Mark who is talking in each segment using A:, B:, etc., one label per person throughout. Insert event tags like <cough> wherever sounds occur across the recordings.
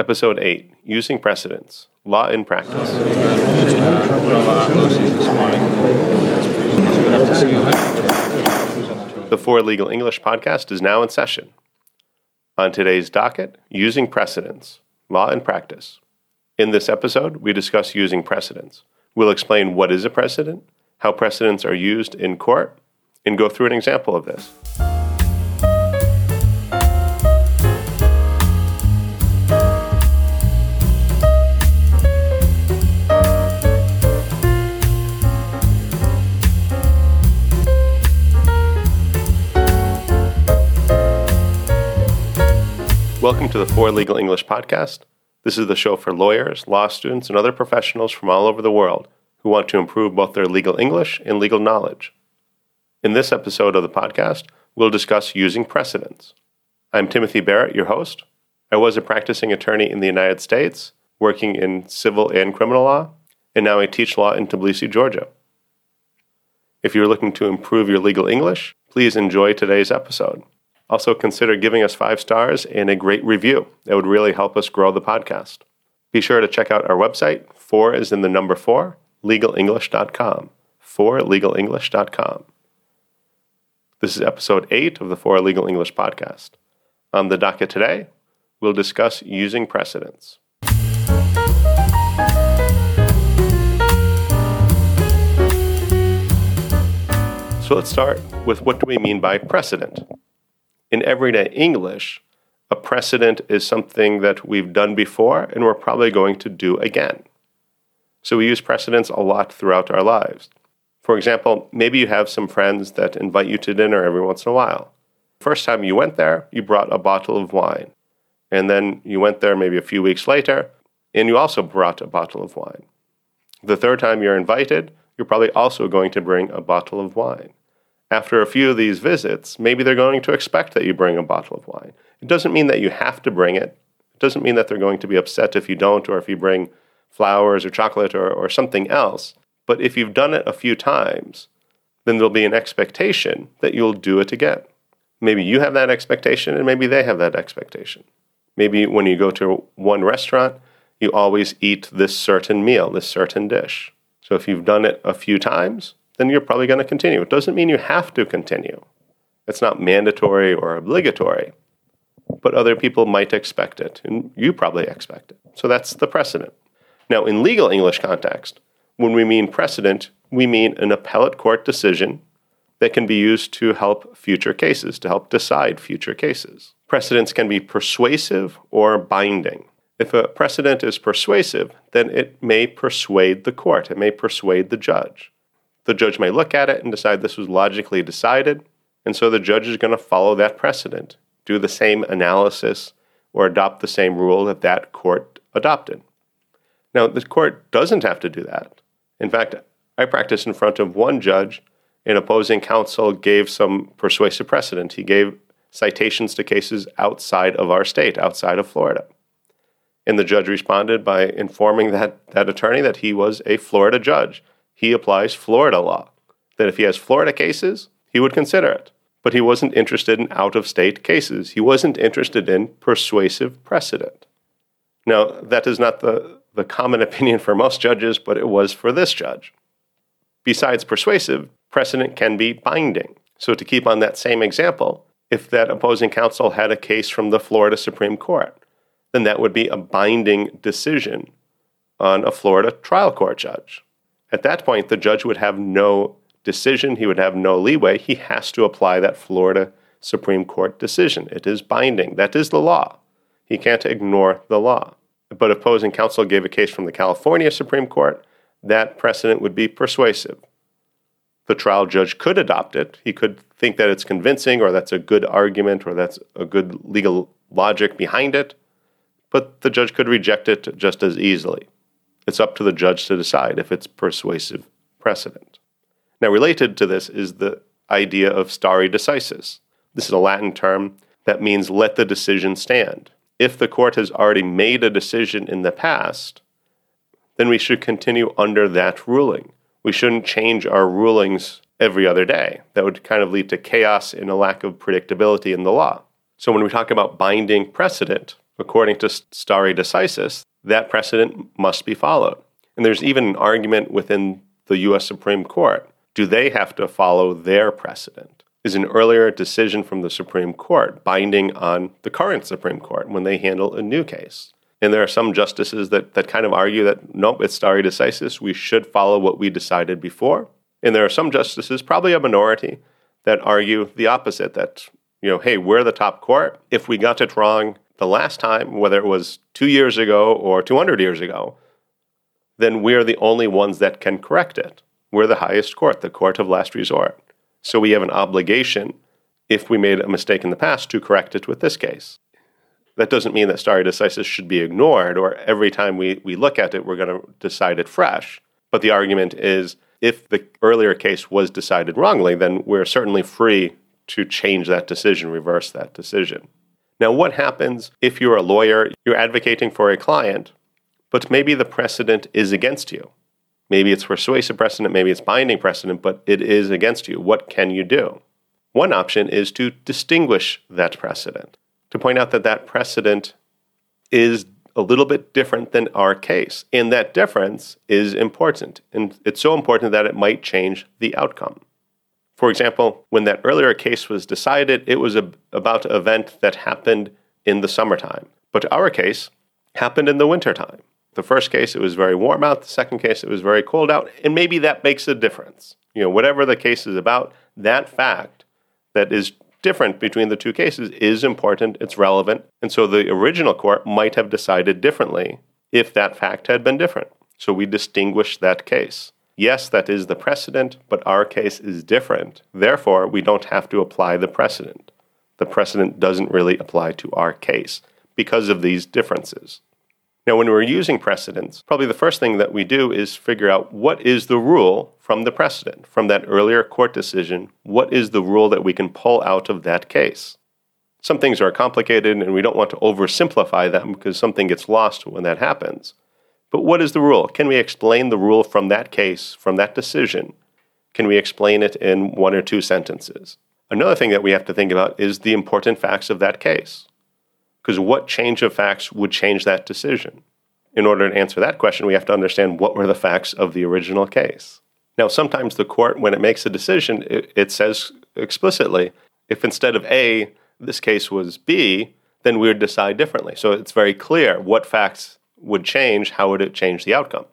A: Episode 8 Using Precedents Law in Practice. The For Legal English podcast is now in session. On today's docket, Using Precedents Law in Practice. In this episode, we discuss using precedents. We'll explain what is a precedent, how precedents are used in court, and go through an example of this. Welcome to the For Legal English podcast. This is the show for lawyers, law students, and other professionals from all over the world who want to improve both their legal English and legal knowledge. In this episode of the podcast, we'll discuss using precedents. I'm Timothy Barrett, your host. I was a practicing attorney in the United States, working in civil and criminal law, and now I teach law in Tbilisi, Georgia. If you're looking to improve your legal English, please enjoy today's episode. Also, consider giving us five stars and a great review. That would really help us grow the podcast. Be sure to check out our website, four is in the number four, legalenglish.com. For legalenglish.com. This is episode eight of the For Legal English podcast. On the docket today, we'll discuss using precedents. So let's start with what do we mean by precedent? In everyday English, a precedent is something that we've done before and we're probably going to do again. So we use precedents a lot throughout our lives. For example, maybe you have some friends that invite you to dinner every once in a while. First time you went there, you brought a bottle of wine. And then you went there maybe a few weeks later, and you also brought a bottle of wine. The third time you're invited, you're probably also going to bring a bottle of wine after a few of these visits, maybe they're going to expect that you bring a bottle of wine. It doesn't mean that you have to bring it. It doesn't mean that they're going to be upset if you don't or if you bring flowers or chocolate or, or something else. But if you've done it a few times, then there'll be an expectation that you'll do it again. Maybe you have that expectation and maybe they have that expectation. Maybe when you go to one restaurant, you always eat this certain meal, this certain dish. So if you've done it a few times, then you're probably going to continue. It doesn't mean you have to continue. It's not mandatory or obligatory, but other people might expect it, and you probably expect it. So that's the precedent. Now, in legal English context, when we mean precedent, we mean an appellate court decision that can be used to help future cases, to help decide future cases. Precedents can be persuasive or binding. If a precedent is persuasive, then it may persuade the court, it may persuade the judge. The judge may look at it and decide this was logically decided, and so the judge is going to follow that precedent, do the same analysis, or adopt the same rule that that court adopted. Now, the court doesn't have to do that. In fact, I practiced in front of one judge, and opposing counsel gave some persuasive precedent. He gave citations to cases outside of our state, outside of Florida. And the judge responded by informing that, that attorney that he was a Florida judge he applies Florida law. That if he has Florida cases, he would consider it. But he wasn't interested in out of state cases. He wasn't interested in persuasive precedent. Now, that is not the, the common <laughs> opinion for most judges, but it was for this judge. Besides persuasive, precedent can be binding. So, to keep on that same example, if that opposing counsel had a case from the Florida Supreme Court, then that would be a binding decision on a Florida trial court judge. At that point, the judge would have no decision, he would have no leeway. He has to apply that Florida Supreme Court decision. It is binding. That is the law. He can't ignore the law. But opposing counsel gave a case from the California Supreme Court, that precedent would be persuasive. The trial judge could adopt it. He could think that it's convincing or that's a good argument or that's a good legal logic behind it, but the judge could reject it just as easily. It's up to the judge to decide if it's persuasive precedent. Now, related to this is the idea of stare decisis. This is a Latin term that means let the decision stand. If the court has already made a decision in the past, then we should continue under that ruling. We shouldn't change our rulings every other day. That would kind of lead to chaos and a lack of predictability in the law. So when we talk about binding precedent, according to stare decisis, that precedent must be followed. And there's even an argument within the US Supreme Court. Do they have to follow their precedent? Is an earlier decision from the Supreme Court binding on the current Supreme Court when they handle a new case? And there are some justices that, that kind of argue that nope, it's stare decisis. We should follow what we decided before. And there are some justices, probably a minority, that argue the opposite that, you know, hey, we're the top court. If we got it wrong the last time, whether it was two years ago or 200 years ago, then we're the only ones that can correct it. We're the highest court, the court of last resort. So we have an obligation, if we made a mistake in the past, to correct it with this case. That doesn't mean that stare decisis should be ignored or every time we, we look at it, we're going to decide it fresh. But the argument is if the earlier case was decided wrongly, then we're certainly free to change that decision, reverse that decision. Now, what happens if you're a lawyer, you're advocating for a client, but maybe the precedent is against you? Maybe it's persuasive precedent, maybe it's binding precedent, but it is against you. What can you do? One option is to distinguish that precedent to point out that that precedent is a little bit different than our case. And that difference is important. And it's so important that it might change the outcome. For example, when that earlier case was decided, it was a, about an event that happened in the summertime. But our case happened in the wintertime. The first case, it was very warm out. The second case, it was very cold out. And maybe that makes a difference. You know, whatever the case is about, that fact that is different between the two cases is important, it's relevant, and so the original court might have decided differently if that fact had been different. So we distinguish that case. Yes, that is the precedent, but our case is different. Therefore, we don't have to apply the precedent. The precedent doesn't really apply to our case because of these differences. Now, when we're using precedents, probably the first thing that we do is figure out what is the rule from the precedent, from that earlier court decision, what is the rule that we can pull out of that case? Some things are complicated and we don't want to oversimplify them because something gets lost when that happens. But what is the rule? Can we explain the rule from that case, from that decision? Can we explain it in one or two sentences? Another thing that we have to think about is the important facts of that case. Because what change of facts would change that decision? In order to answer that question, we have to understand what were the facts of the original case. Now, sometimes the court, when it makes a decision, it, it says explicitly if instead of A, this case was B, then we would decide differently. So it's very clear what facts would change, how would it change the outcome.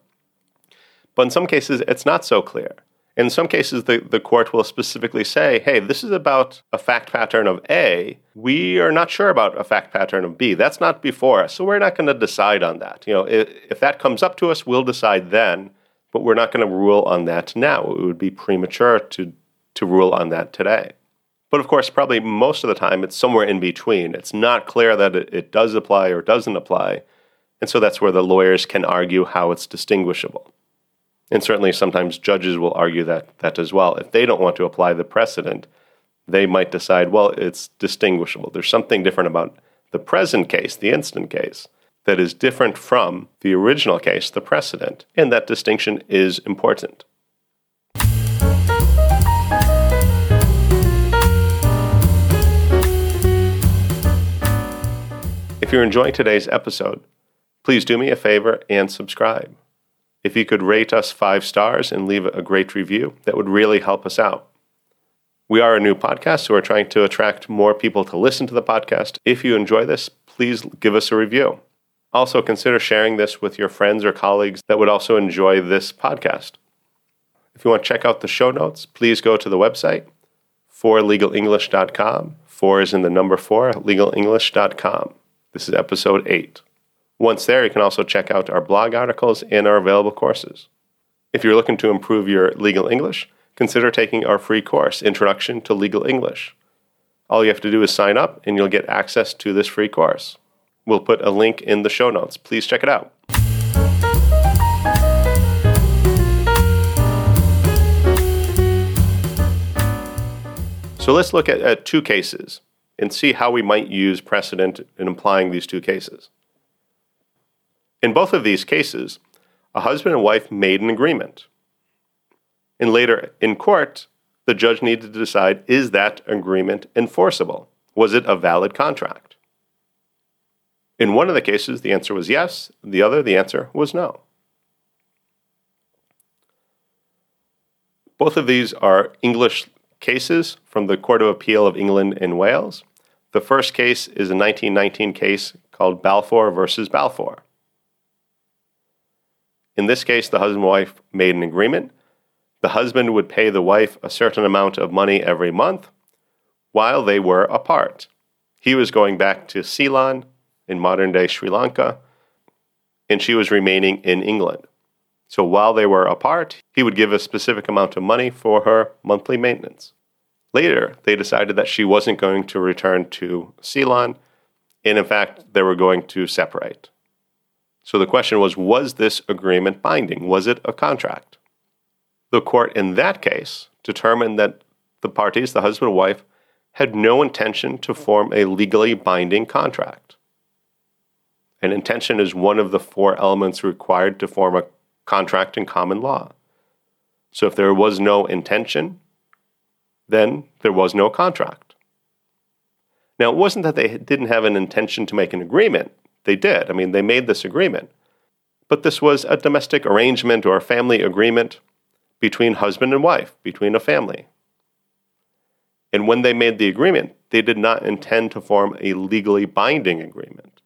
A: But in some cases, it's not so clear. In some cases, the, the court will specifically say, hey, this is about a fact pattern of A. We are not sure about a fact pattern of B. That's not before us. So we're not going to decide on that. You know, if, if that comes up to us, we'll decide then, but we're not going to rule on that now. It would be premature to, to rule on that today. But of course, probably most of the time, it's somewhere in between. It's not clear that it, it does apply or doesn't apply. And so that's where the lawyers can argue how it's distinguishable. And certainly sometimes judges will argue that, that as well. If they don't want to apply the precedent, they might decide, well, it's distinguishable. There's something different about the present case, the instant case, that is different from the original case, the precedent. And that distinction is important. If you're enjoying today's episode, please do me a favor and subscribe. If you could rate us five stars and leave a great review, that would really help us out. We are a new podcast, so we're trying to attract more people to listen to the podcast. If you enjoy this, please give us a review. Also, consider sharing this with your friends or colleagues that would also enjoy this podcast. If you want to check out the show notes, please go to the website, forlegalenglish.com. Four is in the number four, legalenglish.com. This is episode eight. Once there, you can also check out our blog articles and our available courses. If you're looking to improve your legal English, consider taking our free course, Introduction to Legal English. All you have to do is sign up and you'll get access to this free course. We'll put a link in the show notes. Please check it out. So let's look at, at two cases and see how we might use precedent in applying these two cases. In both of these cases, a husband and wife made an agreement. And later in court, the judge needed to decide is that agreement enforceable? Was it a valid contract? In one of the cases, the answer was yes, the other, the answer was no. Both of these are English cases from the Court of Appeal of England and Wales. The first case is a 1919 case called Balfour versus Balfour. In this case, the husband and wife made an agreement. The husband would pay the wife a certain amount of money every month while they were apart. He was going back to Ceylon in modern day Sri Lanka, and she was remaining in England. So while they were apart, he would give a specific amount of money for her monthly maintenance. Later, they decided that she wasn't going to return to Ceylon, and in fact, they were going to separate. So the question was was this agreement binding? Was it a contract? The court in that case determined that the parties, the husband and wife, had no intention to form a legally binding contract. An intention is one of the four elements required to form a contract in common law. So if there was no intention, then there was no contract. Now, it wasn't that they didn't have an intention to make an agreement. They did. I mean, they made this agreement. But this was a domestic arrangement or a family agreement between husband and wife, between a family. And when they made the agreement, they did not intend to form a legally binding agreement,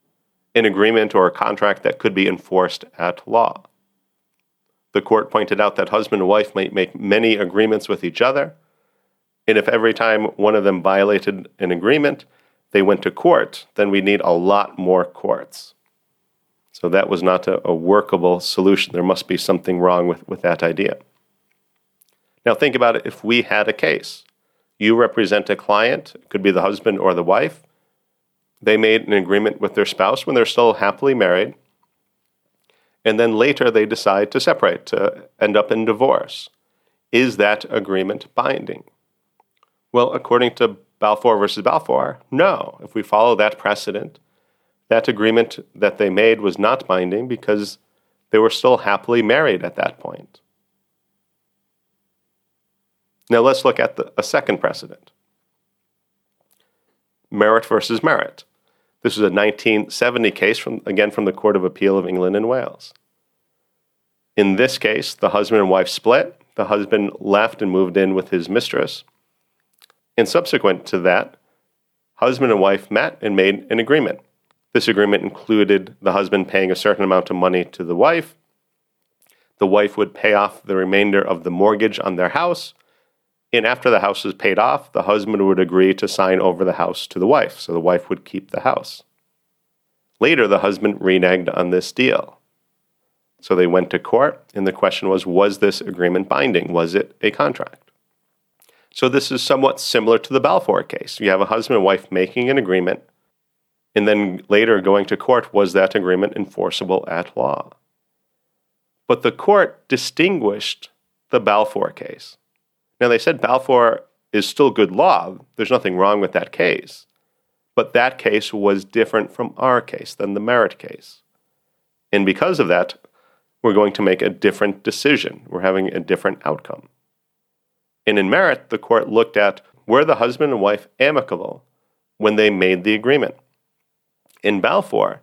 A: an agreement or a contract that could be enforced at law. The court pointed out that husband and wife might make many agreements with each other, and if every time one of them violated an agreement, they went to court, then we need a lot more courts. So that was not a, a, workable solution. There must be something wrong with, with that idea. Now, think about it if we had a case. You represent a client, it could be the husband or the wife. They made an agreement with their spouse when they're still happily married. And then later they decide to separate, to end up in divorce. Is that agreement binding? Well, according to Balfour versus Balfour, no. If we follow that precedent, that agreement that they made was not binding because they were still happily married at that point. Now let's look at the, a second precedent Merritt versus Merritt. This was a 1970 case, from, again from the Court of Appeal of England and Wales. In this case, the husband and wife split. The husband left and moved in with his mistress. And subsequent to that, husband and wife met and made an agreement. This agreement included the husband paying a certain amount of money to the wife. The wife would pay off the remainder of the mortgage on their house. And after the house was paid off, the husband would agree to sign over the house to the wife, so the wife would keep the house. Later, the husband reneged on this deal. So they went to court, and the question was was this agreement binding? Was it a contract? So this is somewhat similar to the Balfour case. You have a husband and wife making an agreement, and then later going to court, was that agreement enforceable at law? But the court distinguished the Balfour case. Now, they said Balfour is still good law. There's nothing wrong with that case. But that case was different from our case than the Merritt case. And because of that, we're going to make a different decision. We're having a different outcome. And in Merritt, the court looked at were the husband and wife amicable when they made the agreement. In Balfour,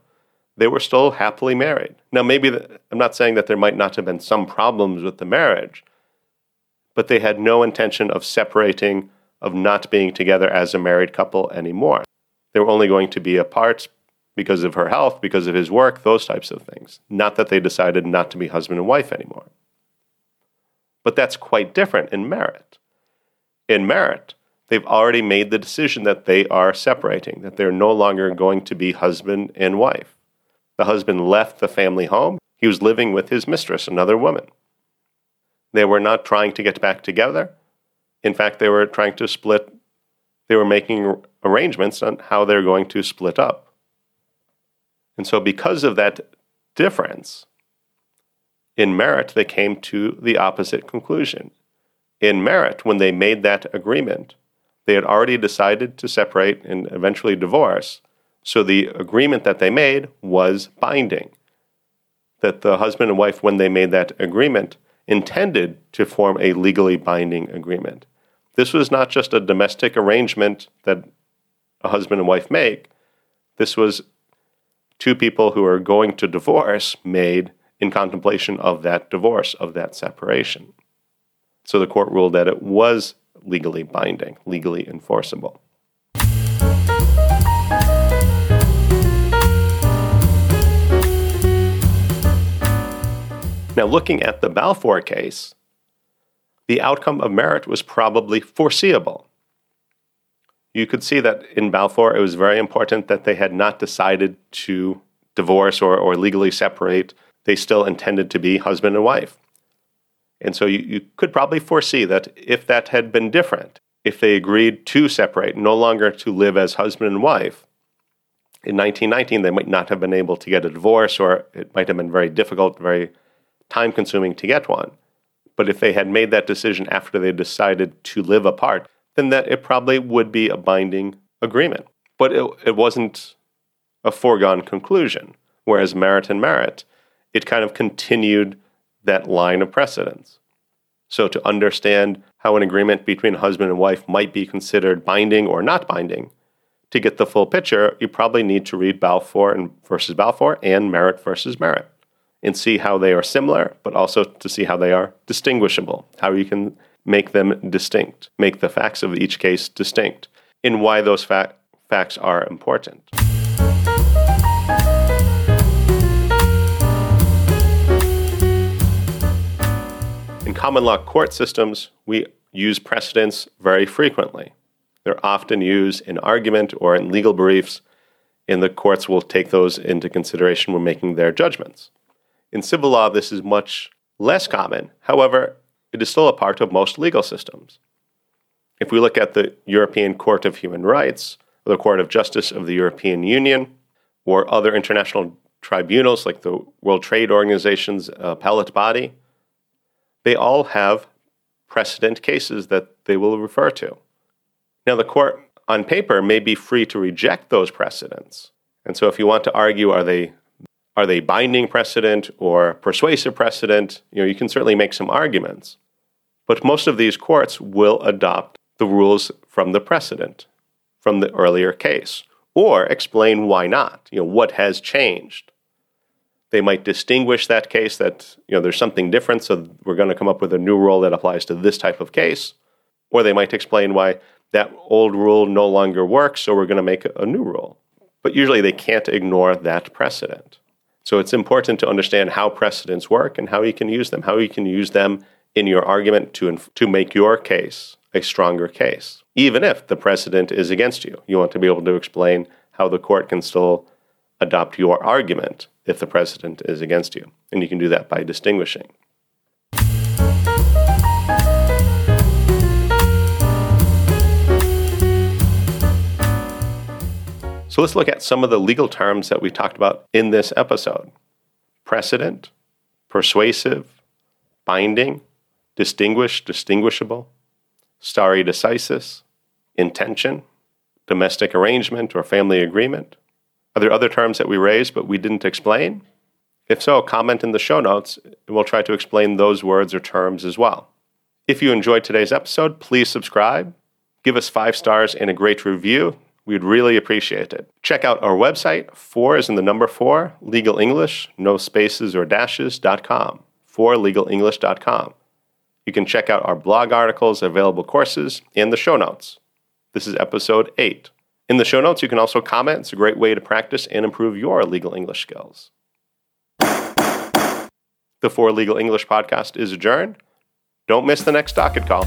A: they were still happily married. Now, maybe the, I'm not saying that there might not have been some problems with the marriage, but they had no intention of separating, of not being together as a married couple anymore. They were only going to be apart because of her health, because of his work, those types of things. Not that they decided not to be husband and wife anymore. But that's quite different in Merritt. In Merritt, they've already made the decision that they are separating, that they're no longer going to be husband and wife. The husband left the family home. He was living with his mistress, another woman. They were not trying to get back together. In fact, they were trying to split, they were making arrangements on how they're going to split up. And so, because of that difference, in Merritt, they came to the opposite conclusion. In Merritt, when they made that agreement, they had already decided to separate and eventually divorce. So the agreement that they made was binding. That the husband and wife, when they made that agreement, intended to form a legally binding agreement. This was not just a domestic arrangement that a husband and wife make. This was two people who are going to divorce made in contemplation of that divorce, of that separation. So the court ruled that it was legally binding, legally enforceable. Now, looking at the Balfour case, the outcome of Merritt was probably foreseeable. You could see that in Balfour, it was very important that they had not decided to divorce or, or legally separate. They still intended to be husband and wife. And so you, you could probably foresee that if that had been different, if they agreed to separate, no longer to live as husband and wife, in 1919 they might not have been able to get a divorce, or it might have been very difficult, very time consuming to get one. But if they had made that decision after they decided to live apart, then that it probably would be a binding agreement. But it, it wasn't a foregone conclusion. Whereas Merritt and Merritt, it kind of continued that line of precedence. So to understand how an agreement between husband and wife might be considered binding or not binding, to get the full picture, you probably need to read Balfour and versus Balfour and Merritt versus Merritt and see how they are similar, but also to see how they are distinguishable, how you can make them distinct, make the facts of each case distinct, and why those fa- facts are important. Common law court systems, we use precedents very frequently. They're often used in argument or in legal briefs, and the courts will take those into consideration when making their judgments. In civil law, this is much less common. However, it is still a part of most legal systems. If we look at the European Court of Human Rights, or the Court of Justice of the European Union, or other international tribunals like the World Trade Organization's uh, appellate body, they all have precedent cases that they will refer to. Now, the court on paper may be free to reject those precedents. And so, if you want to argue, are they are they binding precedent or persuasive precedent? You know, you can certainly make some arguments. But most of these courts will adopt the rules from the precedent, from the earlier case, or explain why not. You know, what has changed? They might distinguish that case that, you know, there's something different, so we're going to come up with a new rule that applies to this type of case. Or they might explain why that old rule no longer works, so we're going to make a new rule. But usually they can't ignore that precedent. So it's important to understand how precedents work and how you can use them, how you can use them in your argument to, to make your case a stronger case, even if the precedent is against you. You want to be able to explain how the court can still adopt your argument if the precedent is against you. And you can do that by distinguishing. So let's look at some of the legal terms that we talked about in this episode precedent, persuasive, binding, distinguished, distinguishable, stare decisis, intention, domestic arrangement or family agreement. Are there other terms that we raised but we didn't explain? If so, comment in the show notes and we'll try to explain those words or terms as well. If you enjoyed today's episode, please subscribe, give us five stars and a great review. We'd really appreciate it. Check out our website, four is in the number four, legal English, no spaces or dashes.com, fourlegalenglish.com. You can check out our blog articles, available courses, and the show notes. This is episode eight. In the show notes, you can also comment. It's a great way to practice and improve your legal English skills. The Four Legal English podcast is adjourned. Don't miss the next docket call.